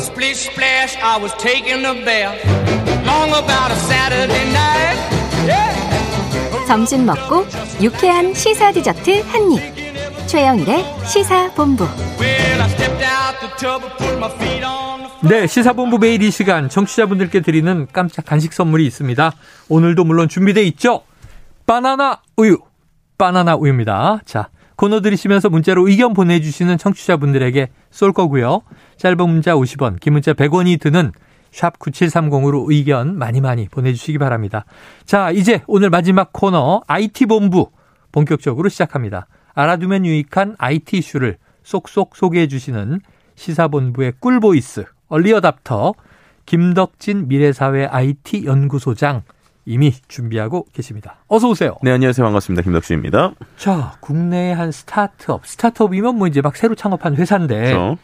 Splish splash, I was taking a bath. Long about a Saturday night. Yeah. 점심 먹고 유쾌한 시사 디저트 한 입. 최영일의 시사 본부. Well, I stepped out the tub and put my feet on the 네, 시사본부 매일 이 시간 청취자분들께 드리는 깜짝 간식 선물이 있습니다. 오늘도 물론 준비돼 있죠. 바나나 우유, 바나나 우유입니다. 자, 코너 들이시면서 문자로 의견 보내주시는 청취자분들에게 쏠 거고요. 짧은 문자 50원, 긴 문자 100원이 드는 샵 9730으로 의견 많이 많이 보내주시기 바랍니다. 자, 이제 오늘 마지막 코너 IT본부 본격적으로 시작합니다. 알아두면 유익한 IT 이슈를 쏙쏙 소개해 주시는 시사본부의 꿀보이스 얼리어답터 김덕진 미래사회 IT 연구소장 이미 준비하고 계십니다. 어서 오세요. 네, 안녕하세요. 반갑습니다. 김덕수입니다. 자, 국내의 한 스타트업, 스타트업이면 뭐 이제 막 새로 창업한 회사인데 그렇죠?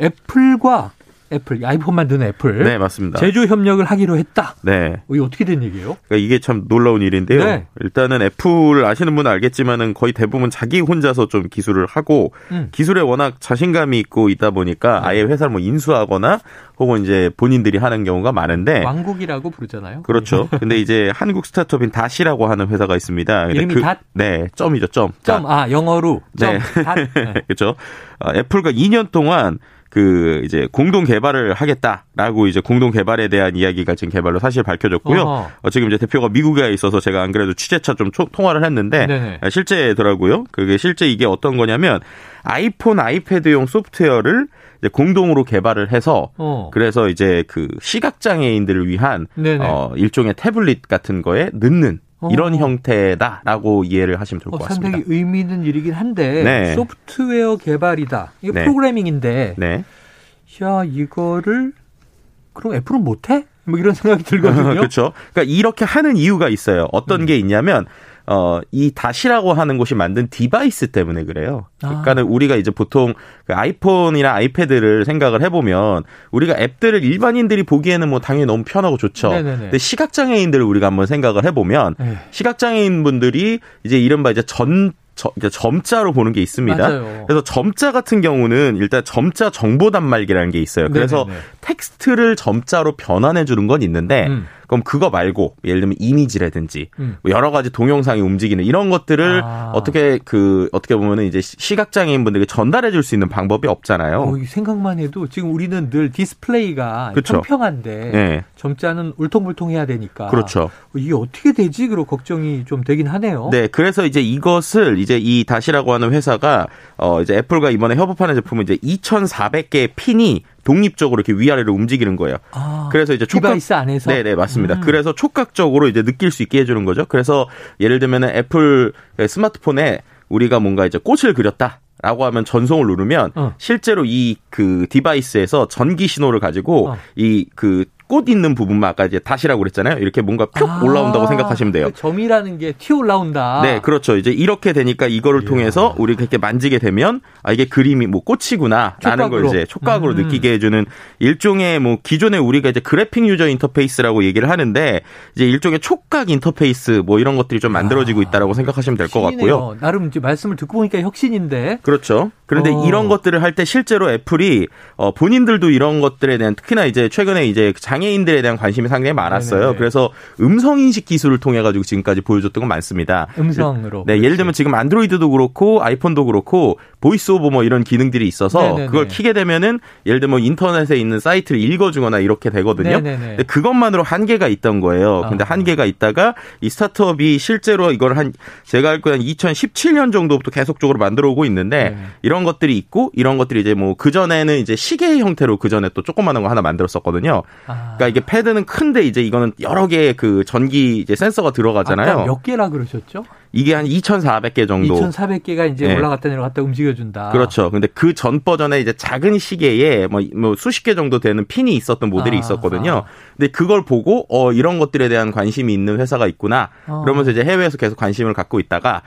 애플과 애플 아이폰 만드는 애플 네, 맞습니다. 제조 협력을 하기로 했다. 네. 어, 이게 어떻게 된 얘기예요? 그러니까 이게 참 놀라운 일인데요. 네. 일단은 애플 아시는 분은 알겠지만은 거의 대부분 자기 혼자서 좀 기술을 하고 음. 기술에 워낙 자신감이 있고 있다 보니까 아예 회사를 뭐 인수하거나 혹은 이제 본인들이 하는 경우가 많은데 왕국이라고 부르잖아요. 네. 그렇죠. 근데 이제 한국 스타트업인 Dot이라고 하는 회사가 있습니다. 이름이 Dot? 네, 점이죠, 점. 점, 아, 영어로. 점, 네. Dot. 네. 그렇죠. 아, 애플과 2년 동안 그 이제 공동 개발을 하겠다라고 이제 공동 개발에 대한 이야기가 지금 개발로 사실 밝혀졌고요. 어, 지금 이제 대표가 미국에 있어서 제가 안 그래도 취재차 좀 초- 통화를 했는데 네네. 아, 실제더라고요. 그게 실제 이게 어떤 거냐면 아이폰, 아이패드용 소프트웨어를 이제 공동으로 개발을 해서 어. 그래서 이제 그 시각 장애인들을 위한 네네. 어, 일종의 태블릿 같은 거에 넣는 이런 어. 형태다라고 이해를 하시면 될 어, 것 같습니다. 상당히 의미 있는 일이긴 한데 네. 소프트웨어 개발이다. 이게 네. 프로그래밍인데 네. 야 이거를 그럼 애플은 못해? 뭐 이런 생각이 들거든요. 그렇죠. 그러니까 이렇게 하는 이유가 있어요. 음. 어떤 게 있냐면 어, 이 Dot이라고 하는 곳이 만든 디바이스 때문에 그래요. 아. 그러니까는 우리가 이제 보통 그 아이폰이나 아이패드를 생각을 해보면 우리가 앱들을 일반인들이 보기에는 뭐 당연히 너무 편하고 좋죠. 네네네. 근데 시각장애인들을 우리가 한번 생각을 해보면 네. 시각장애인 분들이 이제 이른바 이제 전, 저- 이제 점자로 보는 게 있습니다. 맞아요. 그래서 점자 같은 경우는 일단 점자 정보 단말기라는 게 있어요. 그래서 네네네. 텍스트를 점자로 변환해 주는 건 있는데 음. 그럼 그거 말고 예를 들면 이미지라든지 음. 뭐 여러 가지 동영상이 움직이는 이런 것들을 아. 어떻게 그 어떻게 보면은 이제 시각 장애인 분들에게 전달해 줄 수 있는 방법이 없잖아요. 어, 이 생각만 해도 지금 우리는 늘 디스플레이가 그쵸. 평평한데 네. 점자는 울퉁불퉁해야 되니까 그렇죠. 어, 이게 어떻게 되지? 그리고 걱정이 좀 되긴 하네요. 네, 그래서 이제 이것을 이제 이 Dot이라고 하는 회사가 어 이제 애플과 이번에 협업하는 제품은 이제 2,400개의 핀이 독립적으로 이렇게 위아래로 움직이는 거예요. 아, 그래서 이제 촉각 디바이스 안에서 네, 네, 맞습니다. 음. 그래서 촉각적으로 이제 느낄 수 있게 해주는 거죠. 그래서 예를 들면은 애플 스마트폰에 우리가 뭔가 이제 꽃을 그렸다. 라고 하면 전송을 누르면 어. 실제로 이 그 디바이스에서 전기 신호를 가지고 어. 이그 꽃 있는 부분만 아까 이제 Dot이라고 그랬잖아요. 이렇게 뭔가 표 아, 올라온다고 생각하시면 돼요. 그 점이라는 게 튀어 올라온다. 네, 그렇죠. 이제 이렇게 되니까 이거를 통해서 우리가 이렇게 만지게 되면 아 이게 그림이 뭐 꽃이구나라는 걸. 이제 촉각으로 음. 느끼게 해주는 일종의 뭐 기존에 우리가 이제 graphic user interface라고 얘기를 하는데 이제 일종의 촉각 인터페이스 뭐 이런 것들이 좀 만들어지고 있다라고 생각하시면 될 것 같고요. 나름 이제 말씀을 듣고 보니까 혁신인데. 그렇죠. 그런데 어. 이런 것들을 할 때 실제로 애플이 어 본인들도 이런 것들에 대한 특히나 이제 최근에 이제 장애인들에 대한 관심이 상당히 많았어요. 네네네. 그래서 음성 인식 기술을 통해 가지고 지금까지 보여줬던 건 많습니다. 음성으로. 네, 예를 들면 지금 안드로이드도 그렇고 아이폰도 그렇고 VoiceOver 뭐 이런 기능들이 있어서 네네네. 그걸 키게 되면은 예를 들면 인터넷에 있는 사이트를 읽어주거나 이렇게 되거든요. 네네네. 근데 그것만으로 한계가 있던 거예요. 근데 아. 한계가 있다가 이 스타트업이 실제로 이걸 한 제가 알고 한 2017년 정도부터 계속적으로 만들어 오고 있는데 네. 이런 것들이 있고 이런 것들이 이제 뭐 그 전에는 이제 시계 형태로 그 전에 또 조그마한 거 하나 만들었었거든요. 아. 그러니까 이게 패드는 큰데 이제 이거는 여러 개의 그 전기 이제 센서가 들어가잖아요. 아까 몇 개라 그러셨죠? 이게 한 2,400개 정도. 2,400개가 이제 네. 올라갔다 내려갔다 움직여준다. 그렇죠. 근데 그 전 버전에 이제 작은 시계에 뭐, 뭐 수십 개 정도 되는 핀이 있었던 모델이 아, 있었거든요. 근데 그걸 보고 어 이런 것들에 대한 관심이 있는 회사가 있구나. 어. 그러면서 이제 해외에서 계속 관심을 갖고 있다가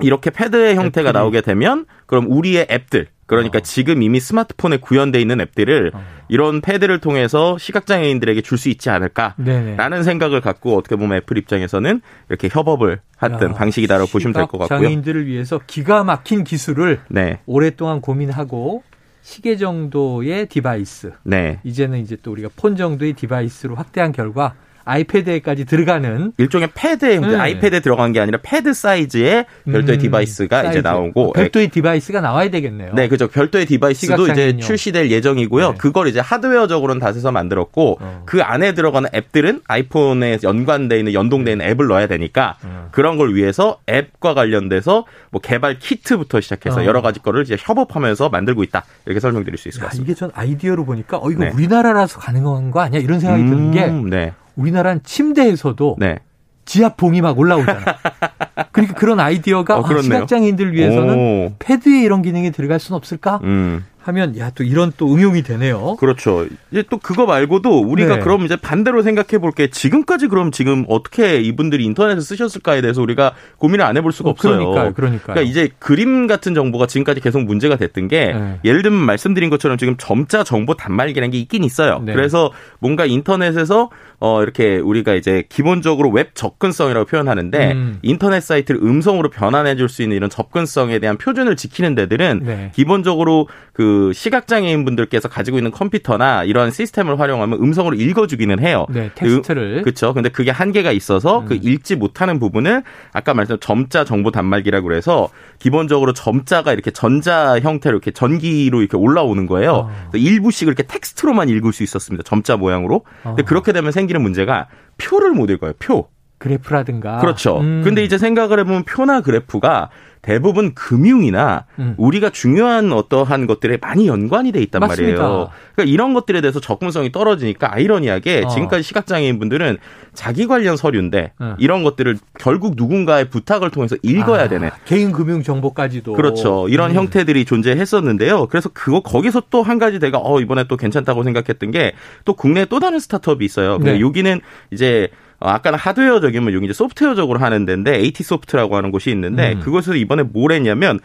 이렇게 패드의 형태가 애플이. 나오게 되면 그럼 우리의 앱들 그러니까 어. 지금 이미 스마트폰에 구현돼 있는 앱들을 어. 이런 패드를 통해서 시각장애인들에게 줄 수 있지 않을까? 네네. 라는 생각을 갖고 어떻게 보면 애플 입장에서는 이렇게 협업을 했던 야, 방식이다라고 보시면 될 것 같고요. 장애인들을 위해서 기가 막힌 기술을 네. 오랫동안 고민하고 시계 정도의 디바이스. 네. 이제는 이제 또 우리가 폰 정도의 디바이스로 확대한 결과 아이패드에까지 들어가는 일종의 패드에 네. 아이패드에 들어간 게 아니라 패드 사이즈의 별도의 음, 디바이스가 이제 사이즈. 나오고 별도의 디바이스가 나와야 되겠네요. 네, 그죠. 별도의 디바이스도 이제. 출시될 예정이고요. 네. 그걸 이제 하드웨어적으로는 다해서 만들었고 어. 그 안에 들어가는 앱들은 아이폰에 연관돼 있는 연동돼 있는 앱을 넣어야 되니까 어. 그런 걸 위해서 앱과 관련돼서 뭐 개발 키트부터 시작해서 어. 여러 가지 거를 이제 협업하면서 만들고 있다. 이렇게 설명드릴 수 있을 것 야, 같습니다. 이게 전 아이디어로 보니까 어 이거 네. 우리나라라서 가능한 거 아니야? 이런 생각이 드는 게 음, 네. 우리나라는 침대에서도 네. 지압봉이 막 올라오잖아. 그러니까 그런 아이디어가 어, 아. 시각장애인들 위해서는 오. 패드에 이런 기능이 들어갈 수는 없을까? 음. 하면 야 또 이런 또 응용이 되네요. 그렇죠. 이제 또 그거 말고도 우리가 네. 그럼 이제 반대로 생각해 볼 게. 지금까지 그럼 지금 어떻게 이분들이 인터넷을 쓰셨을까에 대해서 우리가 고민을 안 해볼 수가 어, 없어요. 그러니까요, 그러니까요. 그러니까 이제 그림 같은 정보가 지금까지 계속 문제가 됐던 게 네. 예를 들면 말씀드린 것처럼 지금 점자 정보 단말기라는 게 있긴 있어요. 네. 그래서 뭔가 인터넷에서 어 이렇게 우리가 이제 기본적으로 웹 접근성이라고 표현하는데 음. 인터넷 사이트를 음성으로 변환해 줄 수 있는 이런 접근성에 대한 표준을 지키는 데들은 네. 기본적으로 그 시각장애인 분들께서 가지고 있는 컴퓨터나 이러한 시스템을 활용하면 음성으로 읽어주기는 해요. 네, 텍스트를. 그렇죠. 근데 그게 한계가 있어서 음. 그 읽지 못하는 부분을 아까 말씀드린 점자 정보 단말기라고 그래서 기본적으로 점자가 이렇게 전자 형태로 이렇게 전기로 이렇게 올라오는 거예요. 어. 일부씩 이렇게 텍스트로만 읽을 수 있었습니다. 점자 모양으로. 근데 어. 그렇게 되면 생기는 문제가 표를 못 읽어요. 표. 그래프라든가. 그렇죠. 음. 근데 이제 생각을 해보면 표나 그래프가 대부분 금융이나 음. 우리가 중요한 어떠한 것들에 많이 연관이 돼 있단 맞습니다. 말이에요. 그러니까 이런 것들에 대해서 접근성이 떨어지니까 아이러니하게 어. 지금까지 시각장애인 분들은 자기 관련 서류인데 어. 이런 것들을 결국 누군가의 부탁을 통해서 읽어야 아, 되네. 개인 금융 정보까지도. 그렇죠. 이런 음. 형태들이 존재했었는데요. 그래서 그거 거기서 또 한 가지 내가 어 이번에 또 괜찮다고 생각했던 게 또 국내에 또 다른 스타트업이 있어요. 네. 여기는 이제 어, 아까는 하드웨어적이면 여기 이제 소프트웨어적으로 하는 데인데 AT 소프트라고 하는 곳이 있는데 음. 그곳에서 이번에 뭘 했냐면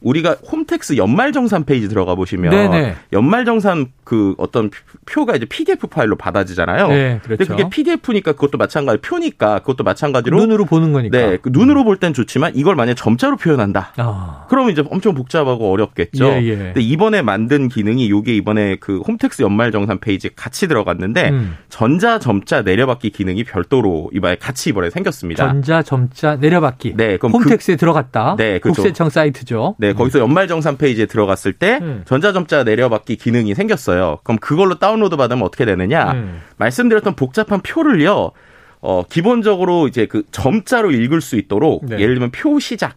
우리가 홈택스 연말정산 페이지 들어가 보시면 네네. 연말정산 그 어떤 표가 이제 PDF 파일로 받아지잖아요. 네, 근데 그렇죠. 그게 PDF니까 그것도 마찬가지 표니까 그것도 마찬가지로 눈으로 보는 거니까. 네, 그 눈으로 볼 땐 좋지만 이걸 만약 점자로 표현한다. 아. 그러면 이제 엄청 복잡하고 어렵겠죠. 예, 예. 근데 이번에 만든 기능이 요게 이번에 그 홈택스 연말정산 페이지에 같이 들어갔는데 음. 전자 점자 내려받기 기능이 별도로 이번에 같이 이번에 생겼습니다. 전자, 점자, 내려받기. 네, 그럼 홈택스에 들어갔다. 네, 그렇죠. 국세청 사이트죠. 네, 거기서 연말정산 페이지에 들어갔을 때 음. 전자점자 내려받기 기능이 생겼어요. 그럼 그걸로 다운로드 받으면 어떻게 되느냐? 음. 말씀드렸던 복잡한 표를요. 어, 기본적으로 이제 그 점자로 읽을 수 있도록 네. 예를 들면 표 시작.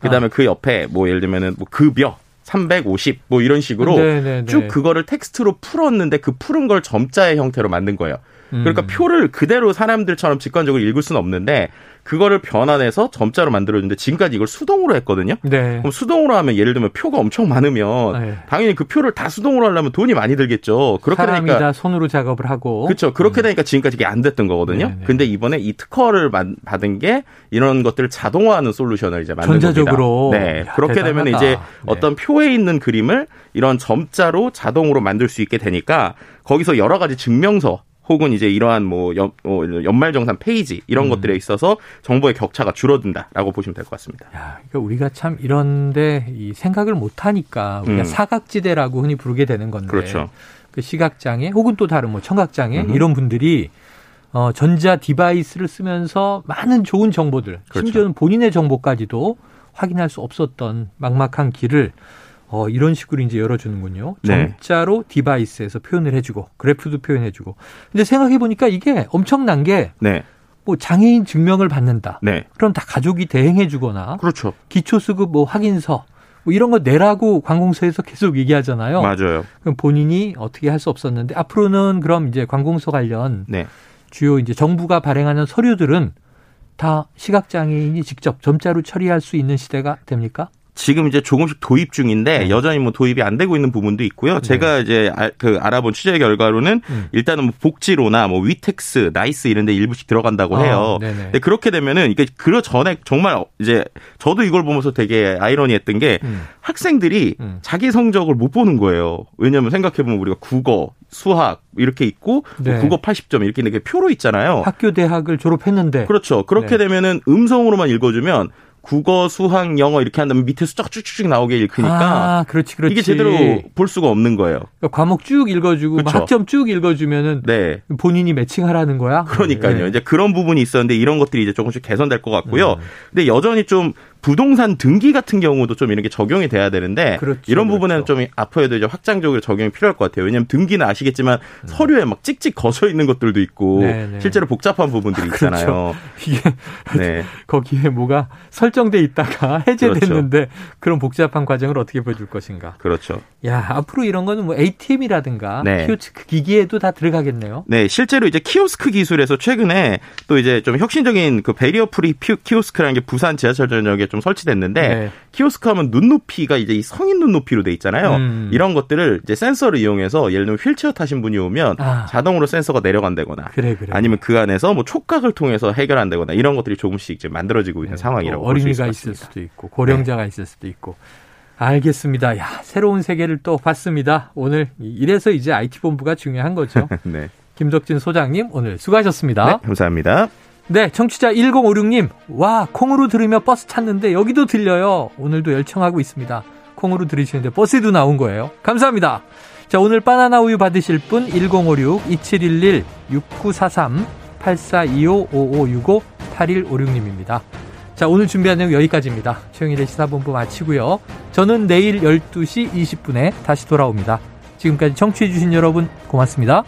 그다음에 그 옆에 뭐 예를 들면은 뭐 급여 350 뭐 이런 식으로 네, 네, 네. 쭉 그거를 텍스트로 풀었는데 그 푸른 걸 점자의 형태로 만든 거예요. 그러니까 음. 표를 그대로 사람들처럼 직관적으로 읽을 수는 없는데 그거를 변환해서 점자로 만들어주는데 지금까지 이걸 수동으로 했거든요. 네. 그럼 수동으로 하면 예를 들면 표가 엄청 많으면 네. 당연히 그 표를 다 수동으로 하려면 돈이 많이 들겠죠. 그렇게 사람이 되니까 다 손으로 작업을 하고. 그렇죠. 그렇게 되니까 지금까지 이게 안 됐던 거거든요. 네네. 근데 이번에 이 특허를 만- 받은 게 이런 것들을 자동화하는 솔루션을 이제 만든 전자적으로. 겁니다. 네. 야, 그렇게 되면 대단하다. 이제 네. 어떤 표에 있는 그림을 이런 점자로 자동으로 만들 수 있게 되니까 거기서 여러 가지 증명서 혹은 이제 이러한 뭐 연, 어, 연말정산 페이지 이런 음. 것들에 있어서 정보의 격차가 줄어든다라고 보시면 될 것 같습니다. 야, 그러니까 우리가 참 이런데 이 생각을 못 하니까 우리가 음. 사각지대라고 흔히 부르게 되는 건데. 그렇죠. 그 시각장애 혹은 또 다른 뭐 청각장애 음흠. 이런 분들이 어, 전자 디바이스를 쓰면서 많은 좋은 정보들, 그렇죠. 심지어는 본인의 정보까지도 확인할 수 없었던 막막한 길을 어, 이런 식으로 이제 열어주는군요. 네. 점자로 디바이스에서 표현을 해주고 그래프도 표현해주고. 근데 생각해 보니까 이게 엄청난 게뭐 네. 장애인 증명을 받는다. 네. 그럼 다 가족이 대행해주거나 그렇죠. 기초수급 뭐 확인서 뭐 이런 거 내라고 관공서에서 계속 얘기하잖아요. 맞아요. 그럼 본인이 어떻게 할 수 없었는데 앞으로는 그럼 이제 관공서 관련 네. 주요 이제 정부가 발행하는 서류들은 다 시각장애인이 직접 점자로 처리할 수 있는 시대가 됩니까? 지금 이제 조금씩 도입 중인데 네. 여전히 뭐 도입이 안 되고 있는 부분도 있고요. 제가 이제 아- 그 알아본 취재 결과로는 음. 일단은 뭐 복지로나 뭐 위택스, 나이스 이런 데 일부씩 들어간다고 해요. 어, 네네. 근데 그렇게 되면은 이게 그 전에 정말 이제 저도 이걸 보면서 되게 아이러니했던 게 음. 학생들이 음. 자기 성적을 못 보는 거예요. 왜냐하면 생각해 보면 우리가 국어, 수학 이렇게 있고 뭐 네. 국어 80점 이렇게 이렇게 표로 있잖아요. 학교 대학을 졸업했는데 그렇죠. 그렇게 네. 되면은 음성으로만 읽어주면 국어, 수학, 영어 이렇게 한다면 밑에 숫자가 쭉쭉쭉 나오게 읽으니까 아, 그렇지, 그렇지. 이게 제대로 볼 수가 없는 거예요. 그러니까 과목 쭉 읽어주고 뭐 그쵸. 학점 쭉 읽어주면은 네. 본인이 매칭하라는 거야. 그러니까요. 네. 이제 그런 부분이 있었는데 이런 것들이 이제 조금씩 개선될 것 같고요. 음. 근데 여전히 좀 부동산 등기 같은 경우도 좀 이런 게 적용이 돼야 되는데 그렇죠, 이런 부분에는 그렇죠. 좀 앞으로도 이제 확장적으로 적용이 필요할 것 같아요. 왜냐하면 등기는 아시겠지만 서류에 막 찍찍 거져 있는 것들도 있고 음. 네, 네. 실제로 복잡한 부분들이 있잖아요. 이게 네. 거기에 뭐가 설정돼 있다가 해제됐는데 그런 복잡한 과정을 어떻게 보여줄 것인가. 그렇죠. 야 앞으로 이런 거는 뭐 ATM이라든가 네. 키오스크 기기에도 다 들어가겠네요. 네, 실제로 이제 키오스크 기술에서 최근에 또 이제 좀 혁신적인 그 barrier free 피- 키오스크라는 게 부산 지하철 전역에 좀 설치됐는데 네. 키오스크 하면 눈높이가 이제 이 성인 눈높이로 돼 있잖아요. 음. 이런 것들을 이제 센서를 이용해서 예를 들면 휠체어 타신 분이 오면 아. 자동으로 센서가 내려간다거나 그래 그래. 아니면 그 안에서 뭐 촉각을 통해서 해결한다거나 이런 것들이 조금씩 이제 만들어지고 있는 상황이라고 뭐볼수 있을 어린이가. 수도 있고 고령자가 있을 수도 있고. 알겠습니다. 야 새로운 세계를 또 봤습니다. 오늘 이래서 이제 IT 본부가 중요한 거죠. 네. 김덕진 소장님 오늘 수고하셨습니다. 네, 감사합니다. 네, 청취자 1056님. 와, 콩으로 들으며 버스 찾는데 여기도 들려요. 오늘도 열청하고 있습니다. 콩으로 들으시는데 버스에도 나온 거예요. 감사합니다. 자, 오늘 바나나 우유 받으실 분 1056-2711-6438-2425-5565-8156님입니다. 자, 오늘 준비한 내용 여기까지입니다. 최영일의 시사본부 마치고요. 저는 내일 12시 20분에 다시 돌아옵니다. 지금까지 청취해주신 여러분 고맙습니다.